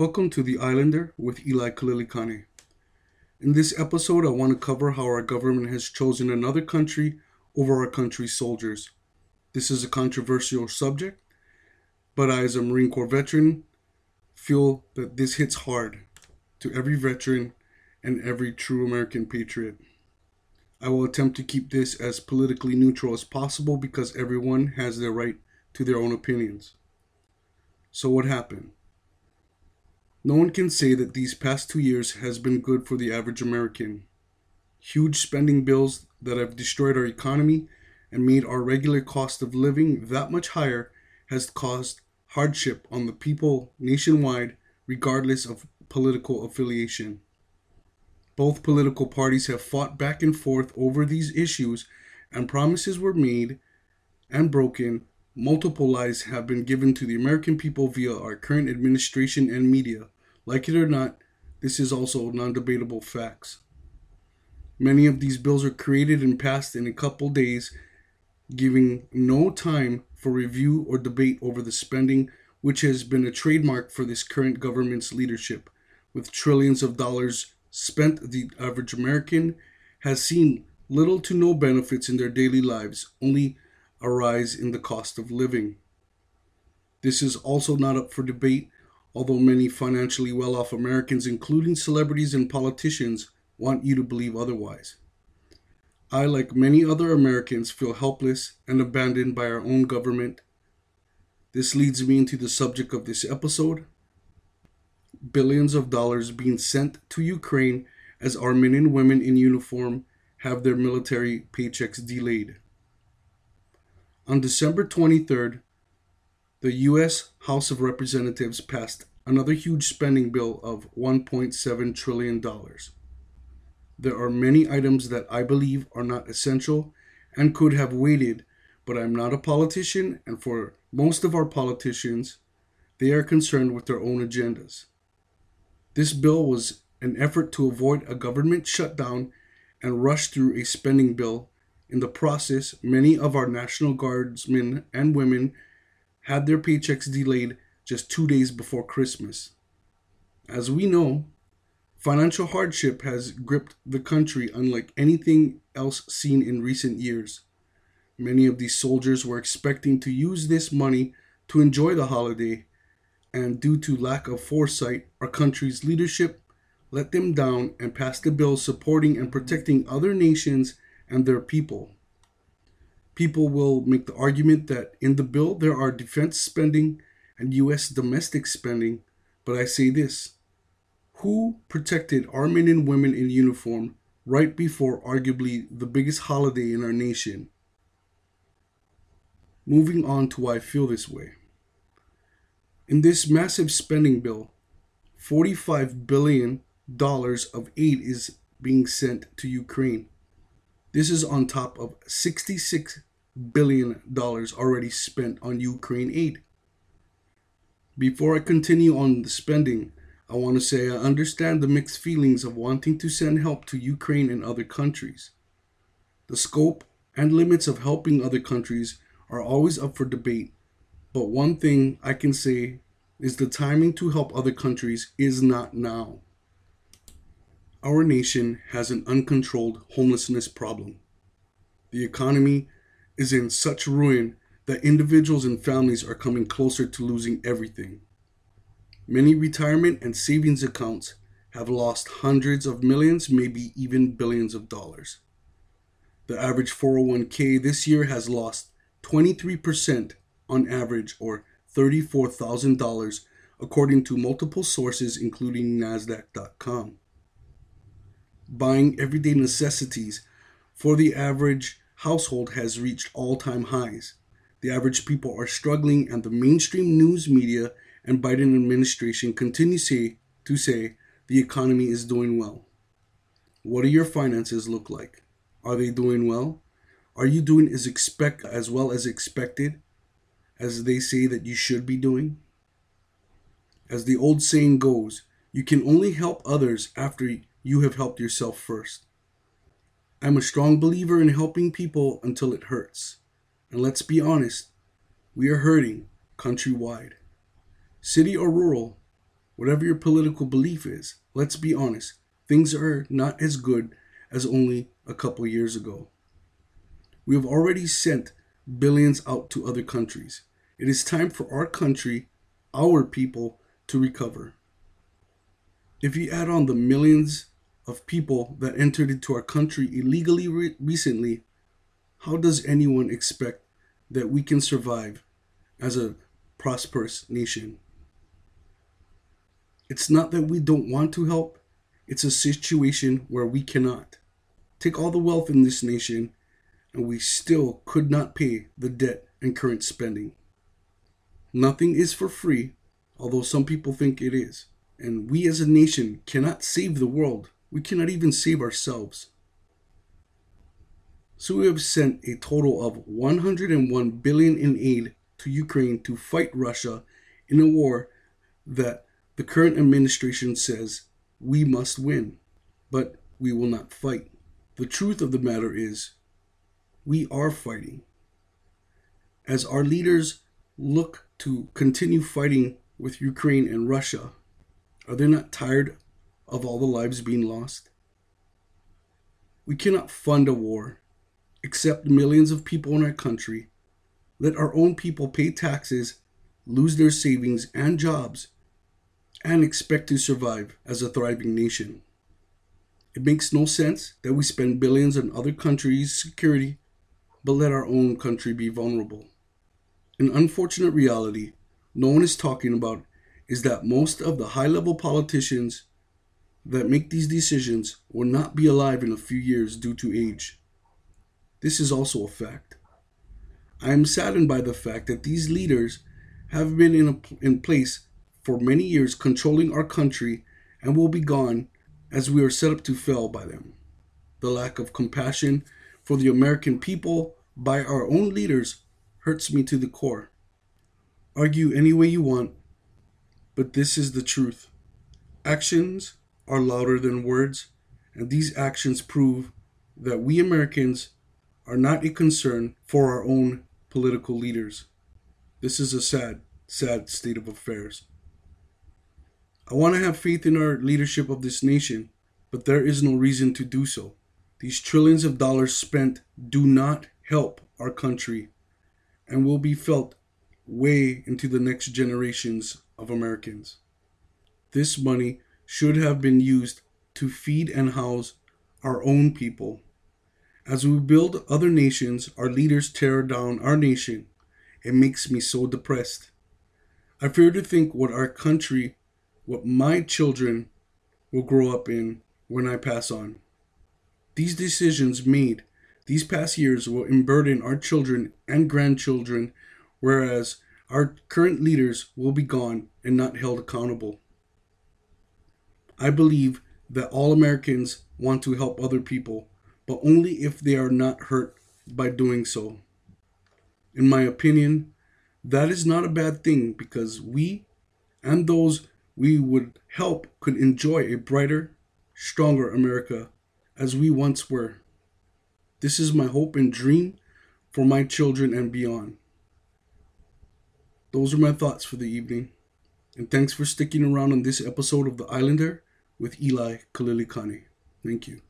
Welcome to The Islander with Eli Kalilikane. In this episode, I want to cover how our government has chosen another country over our country's soldiers. This is a controversial subject, but I, as a Marine Corps veteran, feel that this hits hard to every veteran and every true American patriot. I will attempt to keep this as politically neutral as possible because everyone has their right to their own opinions. So, what happened? No one can say that these past two years has been good for the average American. Huge spending bills that have destroyed our economy and made our regular cost of living that much higher has caused hardship on the people nationwide, regardless of political affiliation. Both political parties have fought back and forth over these issues, and promises were made and broken Multiple lies have been given to the American people via our current administration and media. Like it or not, this is also non debatable facts. Many of these bills are created and passed in a couple days, giving no time for review or debate over the spending, which has been a trademark for this current government's leadership. With trillions of dollars spent, the average American has seen little to no benefits in their daily lives, only a rise in the cost of living. This is also not up for debate, although many financially well off Americans, including celebrities and politicians, want you to believe otherwise. I, like many other Americans, feel helpless and abandoned by our own government. This leads me into the subject of this episode billions of dollars being sent to Ukraine as our men and women in uniform have their military paychecks delayed. On December 23rd, the U.S. House of Representatives passed another huge spending bill of $1.7 trillion. There are many items that I believe are not essential and could have waited, but I'm not a politician, and for most of our politicians, they are concerned with their own agendas. This bill was an effort to avoid a government shutdown and rush through a spending bill in the process, many of our National Guardsmen and women had their paychecks delayed just two days before Christmas. As we know, financial hardship has gripped the country unlike anything else seen in recent years. Many of these soldiers were expecting to use this money to enjoy the holiday, and due to lack of foresight, our country's leadership let them down and passed a bill supporting and protecting other nations and their people. People will make the argument that in the bill there are defense spending and U.S. domestic spending, but I say this who protected our men and women in uniform right before arguably the biggest holiday in our nation? Moving on to why I feel this way. In this massive spending bill, $45 billion of aid is being sent to Ukraine. This is on top of $66 billion already spent on Ukraine aid. Before I continue on the spending, I want to say I understand the mixed feelings of wanting to send help to Ukraine and other countries. The scope and limits of helping other countries are always up for debate, but one thing I can say is the timing to help other countries is not now. Our nation has an uncontrolled homelessness problem. The economy is in such ruin that individuals and families are coming closer to losing everything. Many retirement and savings accounts have lost hundreds of millions, maybe even billions of dollars. The average 401k this year has lost 23% on average, or $34,000, according to multiple sources, including NASDAQ.com buying everyday necessities for the average household has reached all time highs. The average people are struggling, and the mainstream news media and Biden administration continue say, to say the economy is doing well. What do your finances look like? Are they doing well? Are you doing as expect as well as expected as they say that you should be doing? As the old saying goes, you can only help others after you have helped yourself first. I'm a strong believer in helping people until it hurts. And let's be honest, we are hurting countrywide. City or rural, whatever your political belief is, let's be honest, things are not as good as only a couple years ago. We have already sent billions out to other countries. It is time for our country, our people, to recover. If you add on the millions of people that entered into our country illegally re- recently, how does anyone expect that we can survive as a prosperous nation? It's not that we don't want to help, it's a situation where we cannot. Take all the wealth in this nation, and we still could not pay the debt and current spending. Nothing is for free, although some people think it is. And we as a nation cannot save the world. We cannot even save ourselves. So we have sent a total of 101 billion in aid to Ukraine to fight Russia in a war that the current administration says we must win, but we will not fight. The truth of the matter is, we are fighting. As our leaders look to continue fighting with Ukraine and Russia, are they not tired of all the lives being lost? We cannot fund a war, accept millions of people in our country, let our own people pay taxes, lose their savings and jobs, and expect to survive as a thriving nation. It makes no sense that we spend billions on other countries' security, but let our own country be vulnerable. An unfortunate reality no one is talking about is that most of the high level politicians that make these decisions will not be alive in a few years due to age. This is also a fact. I am saddened by the fact that these leaders have been in, a, in place for many years controlling our country and will be gone as we are set up to fail by them. The lack of compassion for the American people by our own leaders hurts me to the core. Argue any way you want, but this is the truth. Actions are louder than words, and these actions prove that we Americans are not a concern for our own political leaders. This is a sad, sad state of affairs. I want to have faith in our leadership of this nation, but there is no reason to do so. These trillions of dollars spent do not help our country and will be felt way into the next generations of Americans. This money should have been used to feed and house our own people. As we build other nations, our leaders tear down our nation. It makes me so depressed. I fear to think what our country what my children will grow up in when I pass on. These decisions made these past years will burden our children and grandchildren, whereas our current leaders will be gone and not held accountable. I believe that all Americans want to help other people, but only if they are not hurt by doing so. In my opinion, that is not a bad thing because we and those we would help could enjoy a brighter, stronger America as we once were. This is my hope and dream for my children and beyond. Those are my thoughts for the evening. And thanks for sticking around on this episode of The Islander with Eli Kalilikani. Thank you.